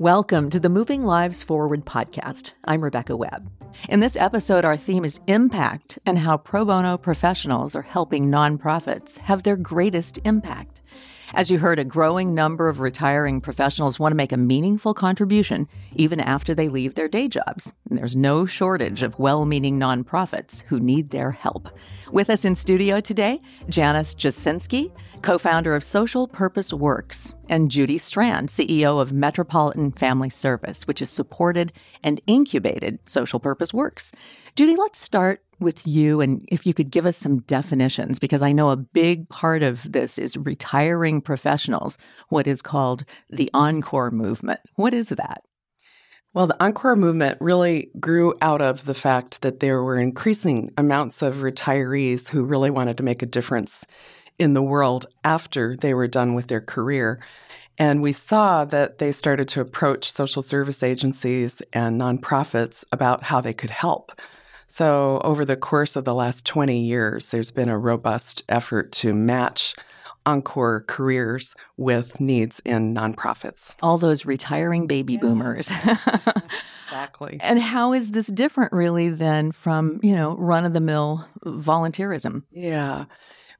Welcome to the Moving Lives Forward podcast. I'm Rebecca Webb. In this episode, our theme is impact and how pro bono professionals are helping nonprofits have their greatest impact. As you heard, a growing number of retiring professionals want to make a meaningful contribution even after they leave their day jobs. And there's no shortage of well meaning nonprofits who need their help. With us in studio today, Janice Jasinski, co founder of Social Purpose Works, and Judy Strand, CEO of Metropolitan Family Service, which has supported and incubated Social Purpose Works. Judy, let's start with you and if you could give us some definitions, because I know a big part of this is retiring professionals, what is called the encore movement. What is that? Well, the Encore movement really grew out of the fact that there were increasing amounts of retirees who really wanted to make a difference in the world after they were done with their career. And we saw that they started to approach social service agencies and nonprofits about how they could help. So, over the course of the last 20 years, there's been a robust effort to match encore careers with needs in nonprofits. All those retiring baby yeah. boomers. exactly. And how is this different really than from, you know, run of the mill volunteerism? Yeah.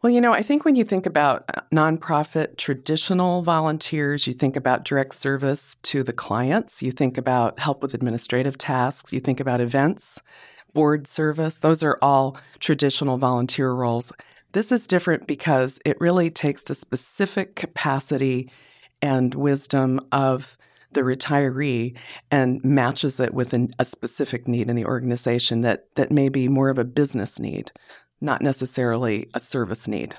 Well, you know, I think when you think about uh, nonprofit traditional volunteers, you think about direct service to the clients, you think about help with administrative tasks, you think about events board service. Those are all traditional volunteer roles. This is different because it really takes the specific capacity and wisdom of the retiree and matches it with an, a specific need in the organization that, that may be more of a business need, not necessarily a service need.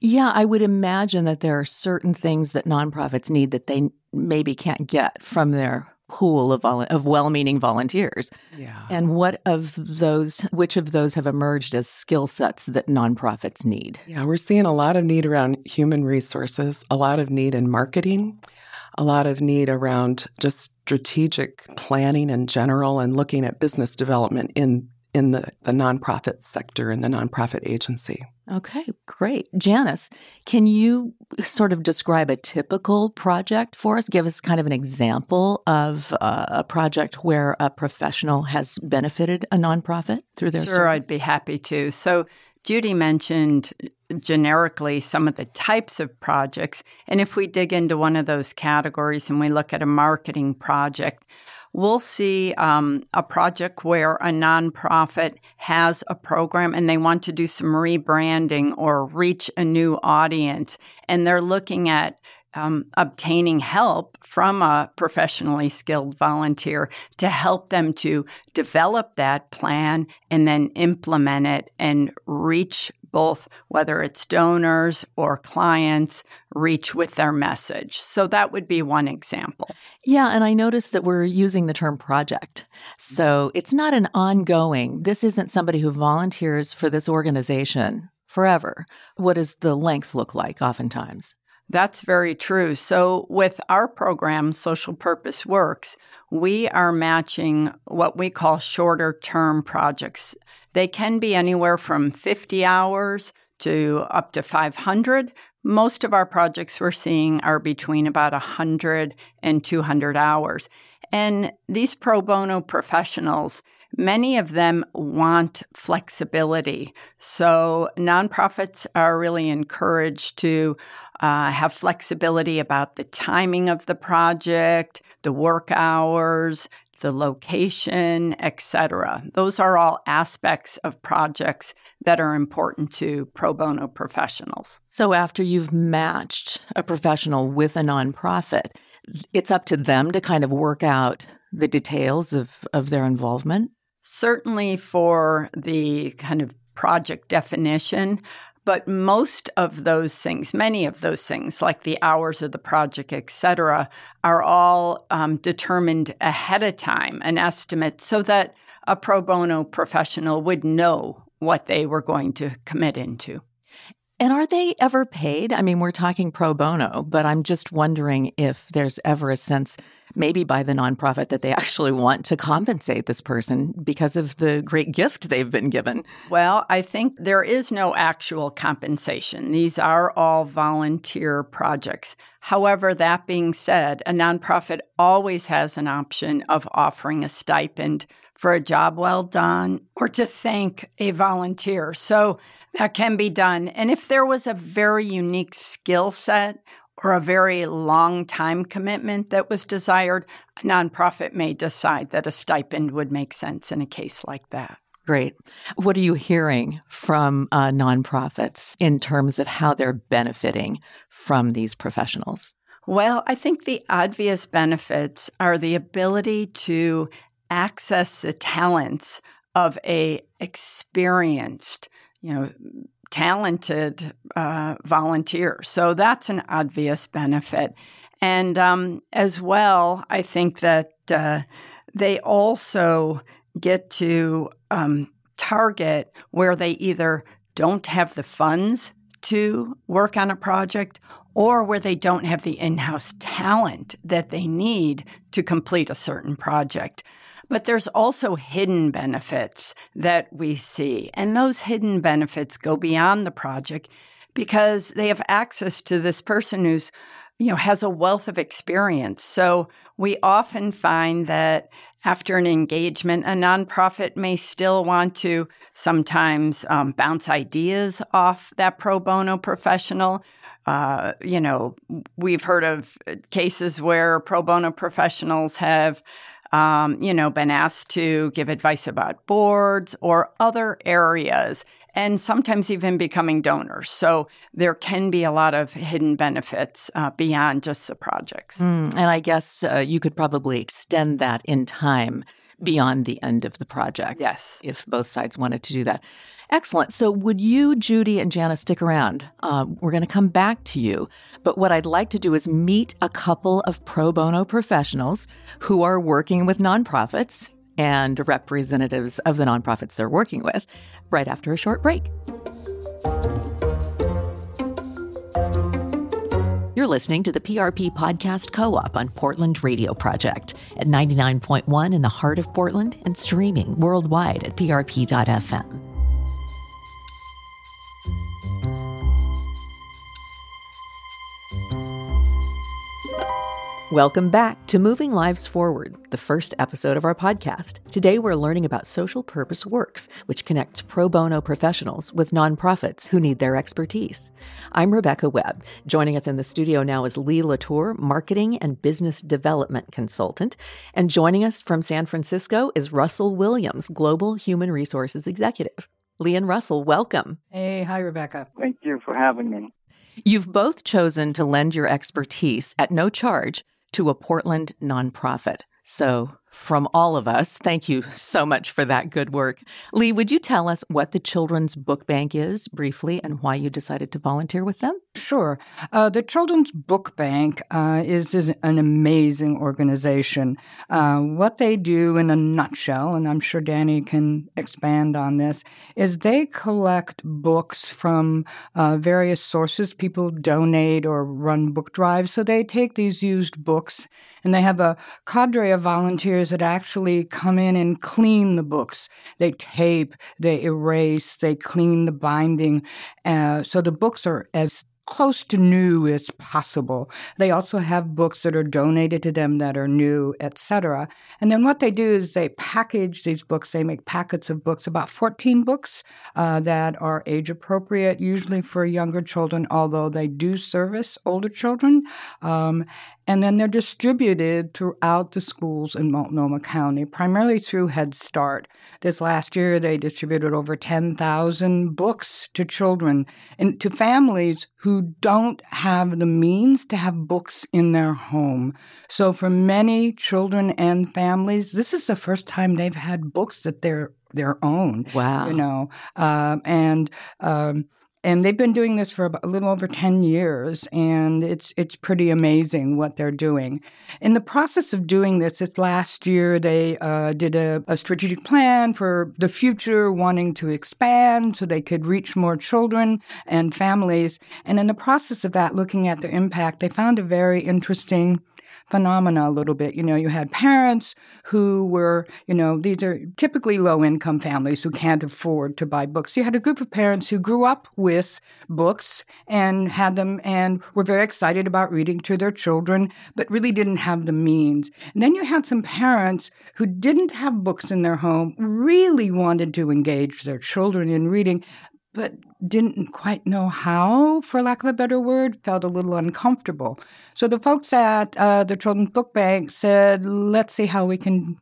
Yeah, I would imagine that there are certain things that nonprofits need that they maybe can't get from their pool of vol- of well-meaning volunteers. Yeah. And what of those which of those have emerged as skill sets that nonprofits need? Yeah, we're seeing a lot of need around human resources, a lot of need in marketing, a lot of need around just strategic planning in general and looking at business development in in the, the nonprofit sector and the nonprofit agency. Okay, great. Janice, can you sort of describe a typical project for us? Give us kind of an example of uh, a project where a professional has benefited a nonprofit through their Sure, service? I'd be happy to. So, Judy mentioned generically some of the types of projects. And if we dig into one of those categories and we look at a marketing project, we'll see um, a project where a nonprofit has a program and they want to do some rebranding or reach a new audience. And they're looking at um, obtaining help from a professionally skilled volunteer to help them to develop that plan and then implement it and reach both whether it's donors or clients reach with their message. So that would be one example. Yeah, and I noticed that we're using the term project. So it's not an ongoing, this isn't somebody who volunteers for this organization forever. What does the length look like oftentimes? That's very true. So, with our program, Social Purpose Works, we are matching what we call shorter term projects. They can be anywhere from 50 hours to up to 500. Most of our projects we're seeing are between about 100 and 200 hours. And these pro bono professionals, Many of them want flexibility. So, nonprofits are really encouraged to uh, have flexibility about the timing of the project, the work hours, the location, etc. Those are all aspects of projects that are important to pro bono professionals. So after you've matched a professional with a nonprofit, it's up to them to kind of work out the details of, of their involvement? Certainly for the kind of project definition, but most of those things, many of those things, like the hours of the project, et cetera, are all um, determined ahead of time, an estimate, so that a pro bono professional would know what they were going to commit into. And are they ever paid? I mean, we're talking pro bono, but I'm just wondering if there's ever a sense maybe by the nonprofit that they actually want to compensate this person because of the great gift they've been given. Well, I think there is no actual compensation. These are all volunteer projects. However, that being said, a nonprofit always has an option of offering a stipend for a job well done or to thank a volunteer. So that can be done. And if there was a very unique skill set or a very long time commitment that was desired, a nonprofit may decide that a stipend would make sense in a case like that. Great. What are you hearing from uh, nonprofits in terms of how they're benefiting from these professionals? Well, I think the obvious benefits are the ability to access the talents of a experienced, you know, talented uh, volunteer. So that's an obvious benefit. And um, as well, I think that uh, they also get to um, target where they either don't have the funds to work on a project or where they don't have the in house talent that they need to complete a certain project. But there's also hidden benefits that we see. And those hidden benefits go beyond the project because they have access to this person who's you know has a wealth of experience. So we often find that after an engagement, a nonprofit may still want to sometimes um, bounce ideas off that pro bono professional. Uh, you know, we've heard of cases where pro bono professionals have um, you know, been asked to give advice about boards or other areas, and sometimes even becoming donors. So there can be a lot of hidden benefits uh, beyond just the projects. Mm, and I guess uh, you could probably extend that in time beyond the end of the project. Yes. If both sides wanted to do that. Excellent. So, would you, Judy, and Janice stick around? Uh, we're going to come back to you. But what I'd like to do is meet a couple of pro bono professionals who are working with nonprofits and representatives of the nonprofits they're working with right after a short break. You're listening to the PRP Podcast Co op on Portland Radio Project at 99.1 in the heart of Portland and streaming worldwide at prp.fm. Welcome back to Moving Lives Forward, the first episode of our podcast. Today we're learning about Social Purpose Works, which connects pro bono professionals with nonprofits who need their expertise. I'm Rebecca Webb. Joining us in the studio now is Lee Latour, Marketing and Business Development Consultant. And joining us from San Francisco is Russell Williams, Global Human Resources Executive. Lee and Russell, welcome. Hey, hi, Rebecca. Thank you for having me. You've both chosen to lend your expertise at no charge to a Portland nonprofit. So, from all of us, thank you so much for that good work. Lee, would you tell us what the Children's Book Bank is briefly and why you decided to volunteer with them? Sure. Uh, the Children's Book Bank uh, is, is, an amazing organization. Uh, what they do in a nutshell, and I'm sure Danny can expand on this, is they collect books from uh, various sources. People donate or run book drives. So they take these used books and they have a cadre of volunteers that actually come in and clean the books. They tape, they erase, they clean the binding. Uh, so the books are as close to new as possible. They also have books that are donated to them that are new, etc. And then what they do is they package these books. They make packets of books, about 14 books uh, that are age appropriate, usually for younger children, although they do service older children. Um, and then they're distributed throughout the schools in Multnomah County, primarily through Head Start. This last year, they distributed over 10,000 books to children and to families who don't have the means to have books in their home. So, for many children and families, this is the first time they've had books that they're their own. Wow. You know, uh, and um, and they've been doing this for about a little over 10 years and it's it's pretty amazing what they're doing. In the process of doing this this last year they uh, did a, a, strategic plan for the future wanting to expand so they could reach more children and families. And in the process of that looking at the impact they found a very interesting phenomena a little bit. You know, you had parents who were, you know, these are typically low income families who can't afford to buy books. You had a group of parents who grew up with books and had them and were very excited about reading to their children, but really didn't have the means. And then you had some parents who didn't have books in their home, really wanted to engage their children in reading, but didn't quite know how, for lack of a better word, felt a little uncomfortable. So the folks at uh, the Children's Book Bank said, let's see how we can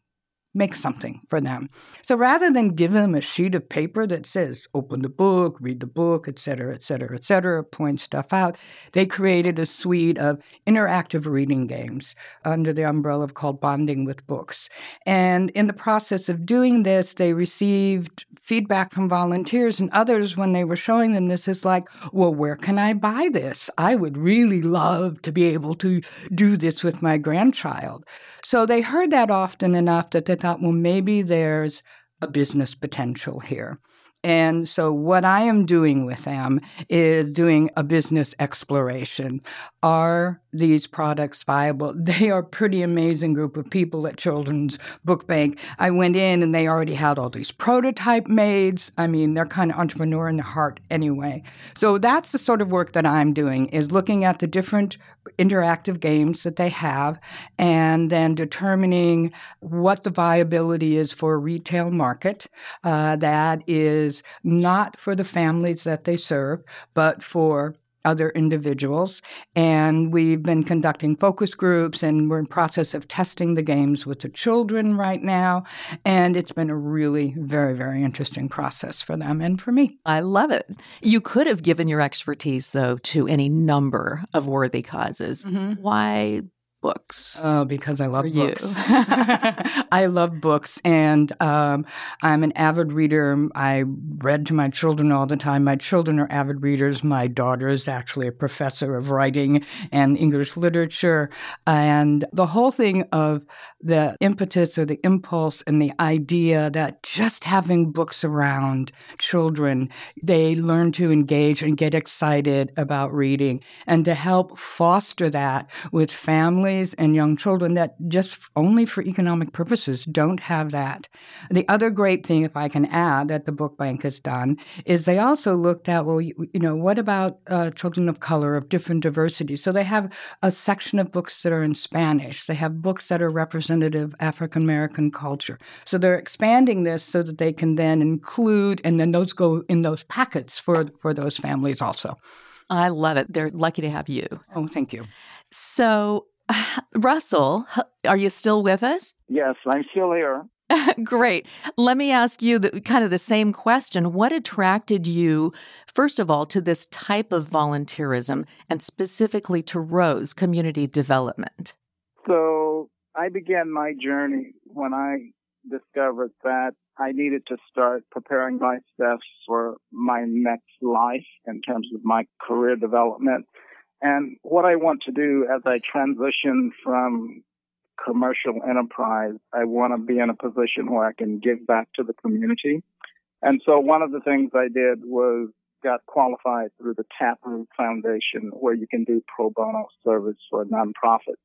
make something for them. So rather than give them a sheet of paper that says, open the book, read the book, et cetera, et cetera, et cetera, point stuff out, they created a suite of interactive reading games under the umbrella of called Bonding with Books. And in the process of doing this, they received feedback from volunteers and others when they were showing them this is like, well, where can I buy this? I would really love to be able to do this with my grandchild. So they heard that often enough that they thought, well, maybe there's a business potential here. And so, what I am doing with them is doing a business exploration. Are these products viable? They are a pretty amazing group of people at Children's Book Bank. I went in and they already had all these prototype maids. I mean, they're kind of entrepreneur in the heart anyway. So that's the sort of work that I'm doing is looking at the different interactive games that they have and then determining what the viability is for a retail market uh, that is not for the families that they serve, but for other individuals. And we've been conducting focus groups and we're in process of testing the games with the children right now. And it's been a really very, very interesting process for them and for me. I love it. You could have given your expertise, though, to any number of worthy causes. Mm-hmm. Why books? Oh, because I love books. I love books, and um, I'm an avid reader. I read to my children all the time. My children are avid readers. My daughter is actually a professor of writing and English literature. And the whole thing of the impetus or the impulse and the idea that just having books around children, they learn to engage and get excited about reading, and to help foster that with families families and young children that just only for economic purposes don't have that. The other great thing, if I can add, that the book bank has done is they also looked at, well, you, you know, what about uh, children of color, of different diversity? So they have a section of books that are in Spanish. They have books that are representative African American culture. So they're expanding this so that they can then include, and then those go in those packets for, for those families also. I love it. They're lucky to have you. Oh, thank you. So, Russell, are you still with us? Yes, I'm still here. Great. Let me ask you the, kind of the same question. What attracted you, first of all, to this type of volunteerism and specifically to Rose Community Development? So, I began my journey when I discovered that I needed to start preparing myself for my next life in terms of my career development. And what I want to do as I transition from commercial enterprise, I want to be in a position where I can give back to the community. And so one of the things I did was got qualified through the Taproot Foundation, where you can do pro bono service for nonprofits.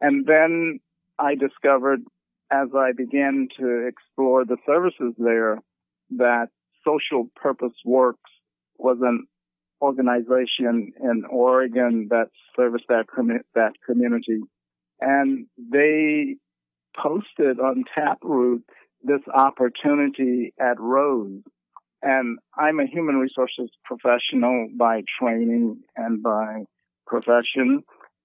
And then I discovered as I began to explore the services there that social purpose works was an organization in Oregon that serviced that, that community. And they posted on Taproot this opportunity at Rose. And I'm a human resources professional by training and by profession.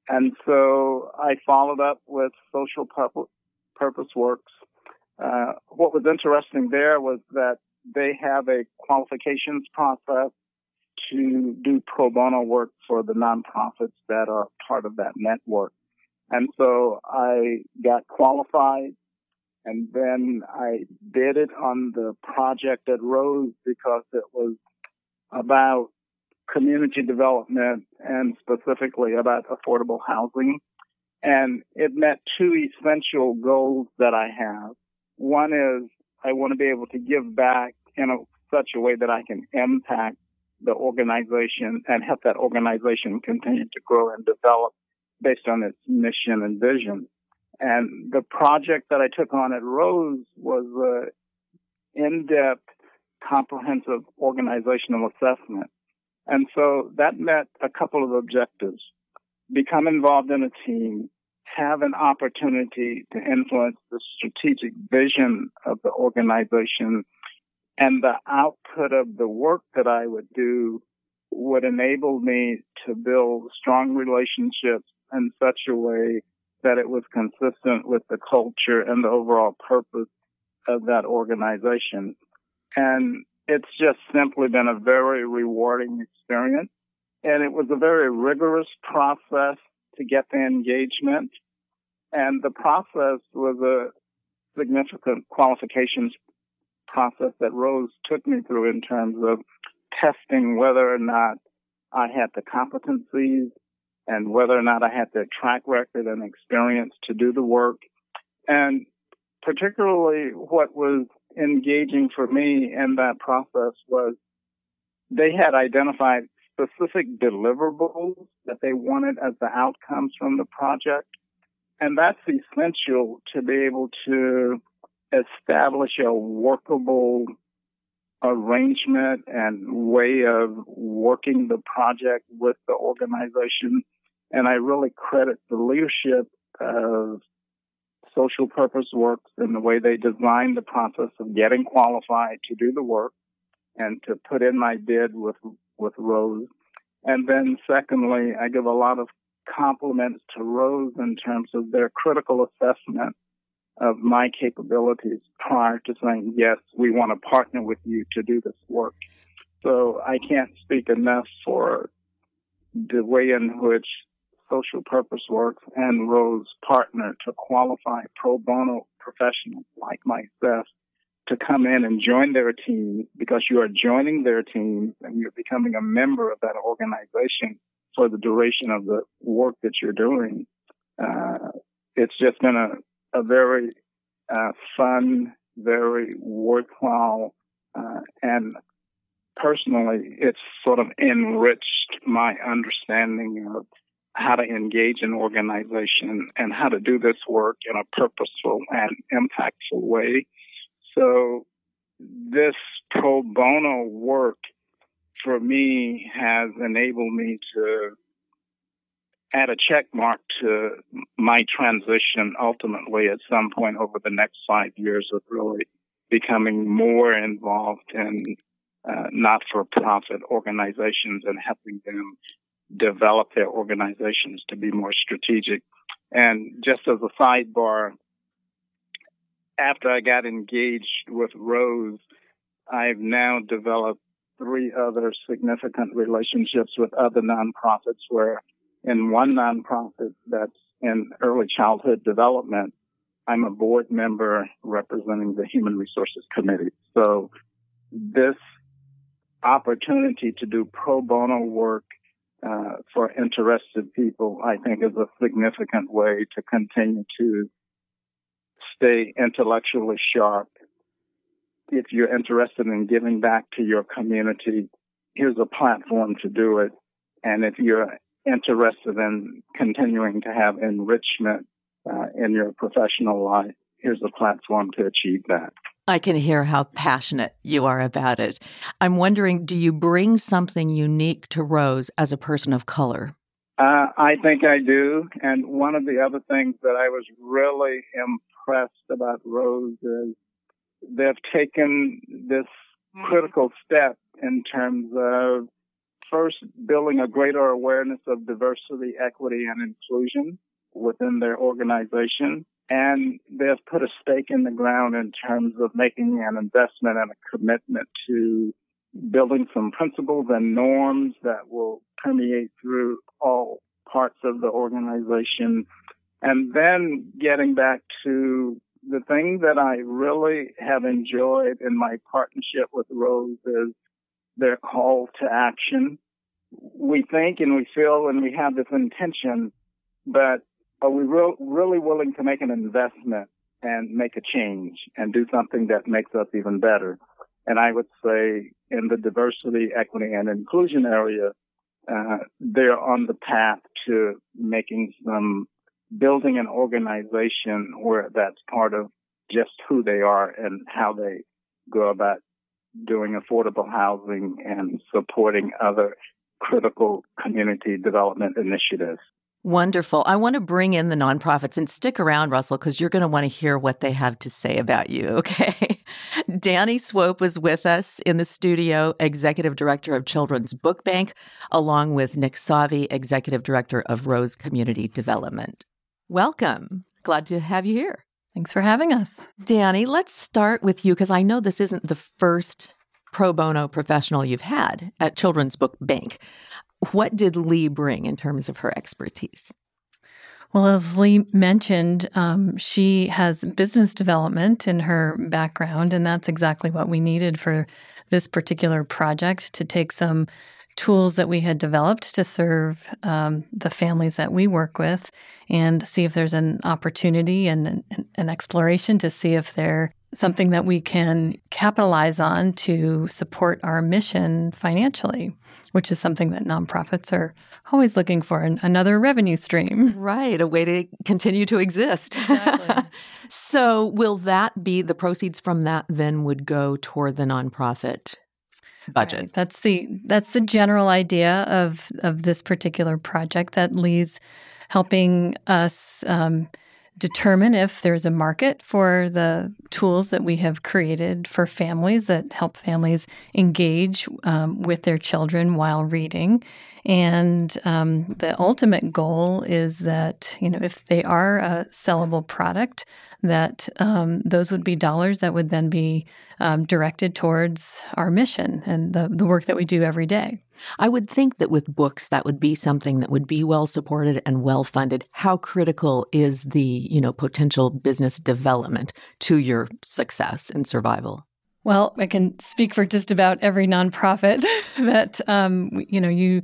And so I followed up with Social Purpose, purpose Works. Uh, what was interesting there was that they have a qualifications process to do pro bono work for the nonprofits that are part of that network. And so I got qualified and then I did it on the project at Rose because it was about community development and specifically about affordable housing. And it met two essential goals that I have. One is I want to be able to give back in a, such a way that I can impact the organization and help that organization continue to grow and develop based on its mission and vision. And the project that I took on at Rose was an in-depth, comprehensive organizational assessment. And so that met a couple of objectives. Become involved in a team, have an opportunity to influence the strategic vision of the organization and the output of the work that I would do would enable me to build strong relationships in such a way that it was consistent with the culture and the overall purpose of that organization. And it's just simply been a very rewarding experience. And it was a very rigorous process to get the engagement. And the process was a significant qualifications process that Rose took me through in terms of testing whether or not I had the competencies and whether or not I had the track record and experience to do the work. And particularly what was engaging for me in that process was they had identified specific deliverables that they wanted as the outcomes from the project. And that's essential to be able to establish a workable arrangement and way of working the project with the organization. And I really credit the leadership of Social Purpose Works and the way they designed the process of getting qualified to do the work and to put in my bid with, with Rose. And then secondly, I give a lot of compliments to Rose in terms of their critical assessment of my capabilities prior to saying, yes, we want to partner with you to do this work. So I can't speak enough for the way in which Social Purpose Works and Rose partner to qualify pro bono professionals like myself to come in and join their team because you are joining their team and you're becoming a member of that organization for the duration of the work that you're doing. Uh, it's just been a a very uh, fun, very worthwhile, uh, and personally, it's sort of enriched my understanding of how to engage an organization and how to do this work in a purposeful and impactful way. So this pro bono work for me has enabled me to add a check mark to my transition ultimately at some point over the next five years of really becoming more involved in uh, not for profit organizations and helping them develop their organizations to be more strategic. And just as a sidebar, after I got engaged with Rose, I've now developed three other significant relationships with other nonprofits where in one nonprofit that's in early childhood development, I'm a board member representing the Human Resources Committee. So this opportunity to do pro bono work uh, for interested people, I think, is a significant way to continue to stay intellectually sharp. If you're interested in giving back to your community, here's a platform to do it. And if you're interested in continuing to have enrichment uh, in your professional life, here's a platform to achieve that. I can hear how passionate you are about it. I'm wondering do you bring something unique to Rose as a person of color? Uh, I think I do. And one of the other things that I was really impressed about Rose is they've taken this critical step in terms of first building a greater awareness of diversity, equity, and inclusion within their organization. And they've put a stake in the ground in terms of making an investment and a commitment to building some principles and norms that will permeate through all parts of the organization. And then getting back to the thing that I really have enjoyed in my partnership with Rose is their call to action. We think and we feel and we have this intention, but are we real, really willing to make an investment and make a change and do something that makes us even better? And I would say in the diversity, equity, and inclusion area, uh, they're on the path to making some building an organization where that's part of just who they are and how they go about doing affordable housing and supporting other critical community development initiatives. Wonderful. I want to bring in the nonprofits and stick around, Russell, because you're going to want to hear what they have to say about you. Okay. Danny Swope was with us in the studio, Executive Director of Children's Book Bank, along with Nick Sauvie, Executive Director of Rose Community Development. Welcome. Glad to have you here. Thanks for having us. Danny, let's start with you because I know this isn't the first pro bono professional you've had at Children's Book Bank. What did Lee bring in terms of her expertise? Well, as Lee mentioned, um, she has business development in her background, and that's exactly what we needed for this particular project to take some tools that we had developed to serve um, the families that we work with and see if there's an opportunity and an, an exploration to see if they're something that we can capitalize on to support our mission financially which is something that nonprofits are always looking for another revenue stream. Right, a way to continue to exist. Exactly. so, will that be the proceeds from that then would go toward the nonprofit budget? Right. That's the that's the general idea of of this particular project that Lee's helping us um, determine if there's a market for the tools that we have created for families that help families engage um, with their children while reading. And um, the ultimate goal is that, you know, if they are a sellable product, that um, those would be dollars that would then be um, directed towards our mission and the, the work that we do every day. I would think that with books, that would be something that would be well supported and well funded. How critical is the, you know, potential business development to your success and survival? Well, I can speak for just about every nonprofit that, um, you know, you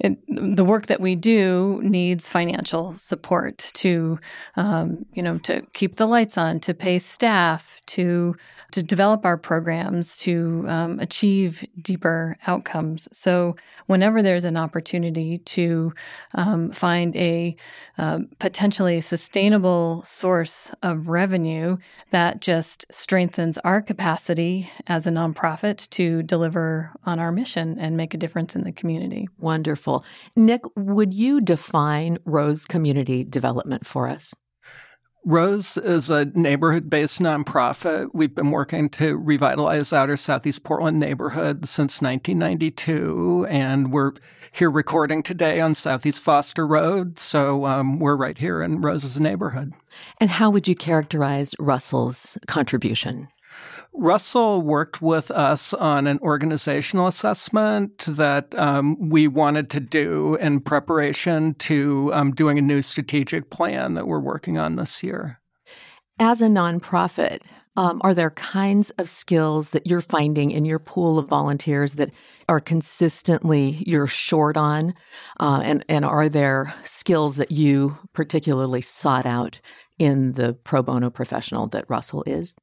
it, the work that we do needs financial support to, um, you know, to keep the lights on, to pay staff, to to develop our programs, to um, achieve deeper outcomes. So, whenever there's an opportunity to um, find a um, potentially sustainable source of revenue that just strengthens our capacity as a nonprofit to deliver on our mission and make a difference in the community. Wonderful. Wonderful. Nick, would you define Rose Community Development for us? Rose is a neighborhood based nonprofit. We've been working to revitalize outer Southeast Portland neighborhood since 1992, and we're here recording today on Southeast Foster Road. So um, we're right here in Rose's neighborhood. And how would you characterize Russell's contribution? Russell worked with us on an organizational assessment that um, we wanted to do in preparation to um, doing a new strategic plan that we're working on this year. As a nonprofit, um, are there kinds of skills that you're finding in your pool of volunteers that are consistently you're short on? Uh, and, and are there skills that you particularly sought out in the pro bono professional that Russell is?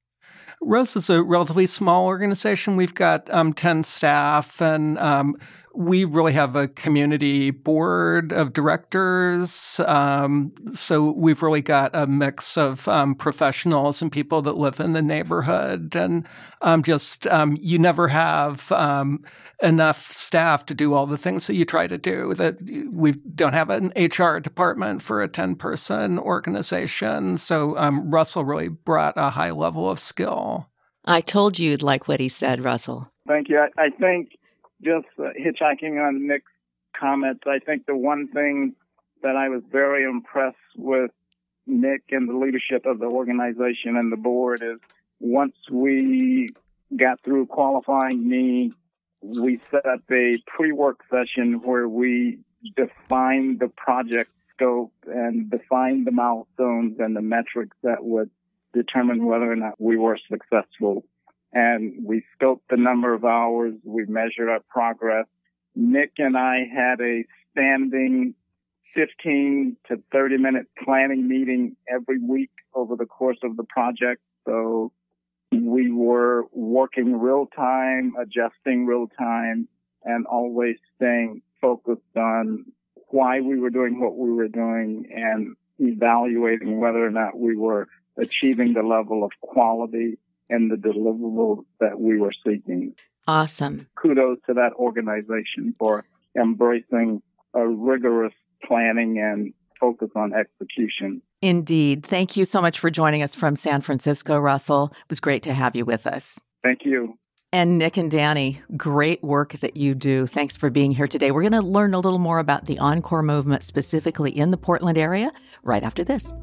Rose is a relatively small organization. We've got um, 10 staff, and um, we really have a community board of directors. Um, so we've really got a mix of um, professionals and people that live in the neighborhood. And um, just um, you never have um, enough staff to do all the things that you try to do. That we don't have an HR department for a 10 person organization. So um, Russell really brought a high level of skill. I told you you'd like what he said, Russell. Thank you. I, I think just uh, hitchhiking on Nick's comments, I think the one thing that I was very impressed with Nick and the leadership of the organization and the board is once we got through qualifying me, we set up a pre-work session where we defined the project scope and defined the milestones and the metrics that would determine whether or not we were successful and we scoped the number of hours. We measured our progress. Nick and I had a standing 15 to 30 minute planning meeting every week over the course of the project. So we were working real time, adjusting real time, and always staying focused on why we were doing what we were doing and evaluating whether or not we were achieving the level of quality and the deliverables that we were seeking. Awesome. Kudos to that organization for embracing a rigorous planning and focus on execution. Indeed. Thank you so much for joining us from San Francisco, Russell. It was great to have you with us. Thank you. And Nick and Danny, great work that you do. Thanks for being here today. We're going to learn a little more about the Encore movement specifically in the Portland area right after this.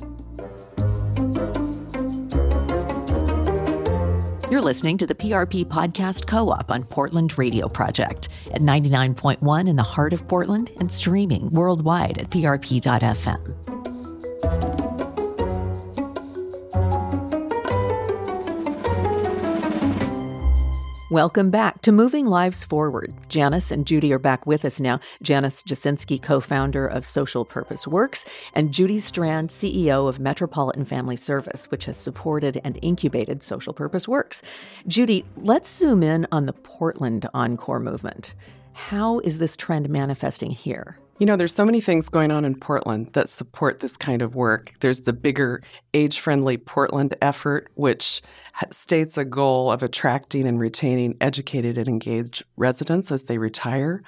You're listening to the PRP Podcast Co op on Portland Radio Project at 99.1 in the heart of Portland and streaming worldwide at prp.fm. Welcome back to Moving Lives Forward. Janice and Judy are back with us now. Janice Jasinski, co founder of Social Purpose Works, and Judy Strand, CEO of Metropolitan Family Service, which has supported and incubated Social Purpose Works. Judy, let's zoom in on the Portland Encore movement. How is this trend manifesting here? You know, there's so many things going on in Portland that support this kind of work. There's the bigger age friendly Portland effort, which states a goal of attracting and retaining educated and engaged residents as they retire.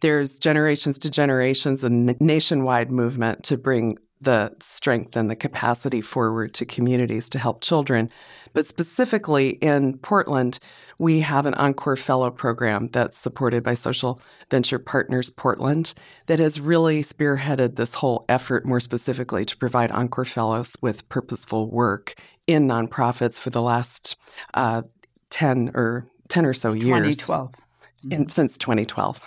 There's generations to generations, a nationwide movement to bring the strength and the capacity forward to communities to help children. But specifically in Portland, we have an Encore Fellow program that's supported by Social Venture Partners Portland that has really spearheaded this whole effort, more specifically, to provide Encore Fellows with purposeful work in nonprofits for the last uh, 10 or 10 or so years. 2012. In, since 2012.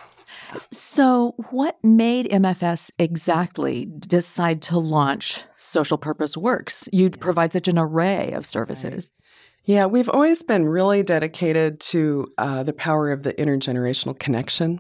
So, what made MFS exactly decide to launch Social Purpose Works? You provide such an array of services. Yeah, we've always been really dedicated to uh, the power of the intergenerational connection.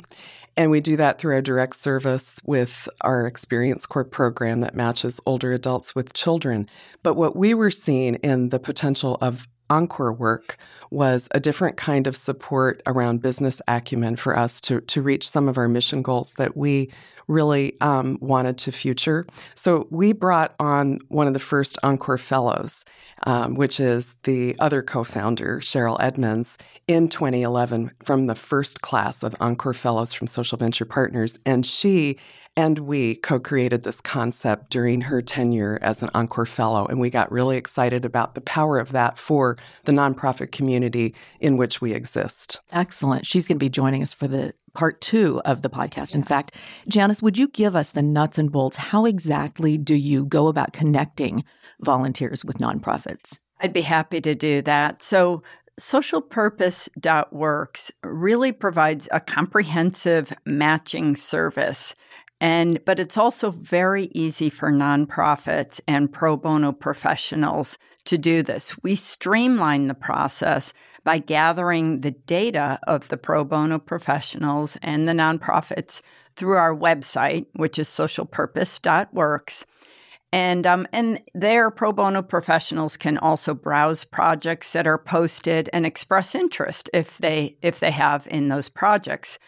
And we do that through our direct service with our Experience Corps program that matches older adults with children. But what we were seeing in the potential of Encore work was a different kind of support around business acumen for us to, to reach some of our mission goals that we really um, wanted to future. So we brought on one of the first Encore Fellows, um, which is the other co founder, Cheryl Edmonds, in 2011 from the first class of Encore Fellows from Social Venture Partners. And she and we co created this concept during her tenure as an Encore Fellow, and we got really excited about the power of that for the nonprofit community in which we exist. Excellent. She's going to be joining us for the part two of the podcast. In fact, Janice, would you give us the nuts and bolts? How exactly do you go about connecting volunteers with nonprofits? I'd be happy to do that. So, socialpurpose.works really provides a comprehensive matching service and but it's also very easy for nonprofits and pro bono professionals to do this. We streamline the process by gathering the data of the pro bono professionals and the nonprofits through our website, which is socialpurpose.works. And um, and their pro bono professionals can also browse projects that are posted and express interest if they if they have in those projects.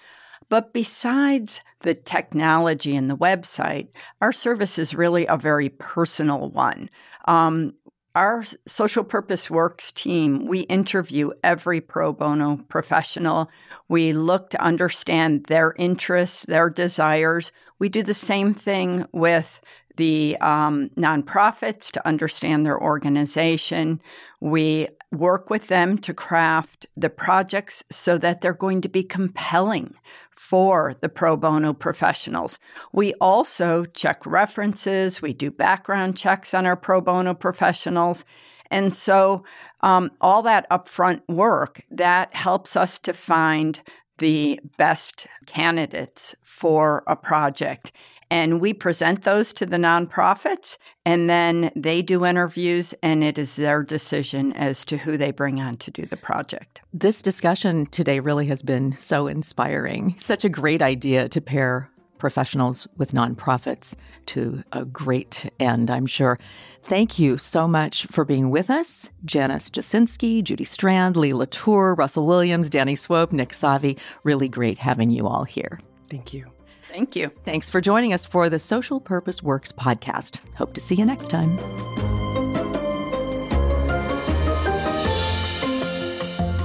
But besides the technology and the website, our service is really a very personal one. Um, our social purpose works team, we interview every pro bono professional. We look to understand their interests, their desires. We do the same thing with the um, nonprofits to understand their organization. We work with them to craft the projects so that they're going to be compelling for the pro bono professionals. We also check references, we do background checks on our pro bono professionals. And so, um, all that upfront work that helps us to find the best candidates for a project. And we present those to the nonprofits, and then they do interviews, and it is their decision as to who they bring on to do the project. This discussion today really has been so inspiring. Such a great idea to pair professionals with nonprofits to a great end, I'm sure. Thank you so much for being with us. Janice Jasinski, Judy Strand, Lee Latour, Russell Williams, Danny Swope, Nick Sauvie. Really great having you all here. Thank you. Thank you. Thanks for joining us for the Social Purpose Works podcast. Hope to see you next time.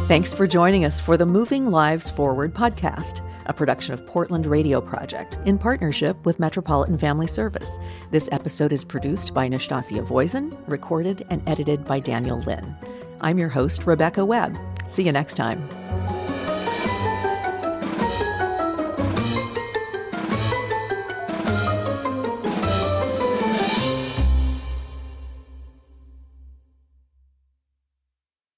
Thanks for joining us for the Moving Lives Forward podcast, a production of Portland Radio Project in partnership with Metropolitan Family Service. This episode is produced by Nastasia Voisin, recorded and edited by Daniel Lynn. I'm your host, Rebecca Webb. See you next time.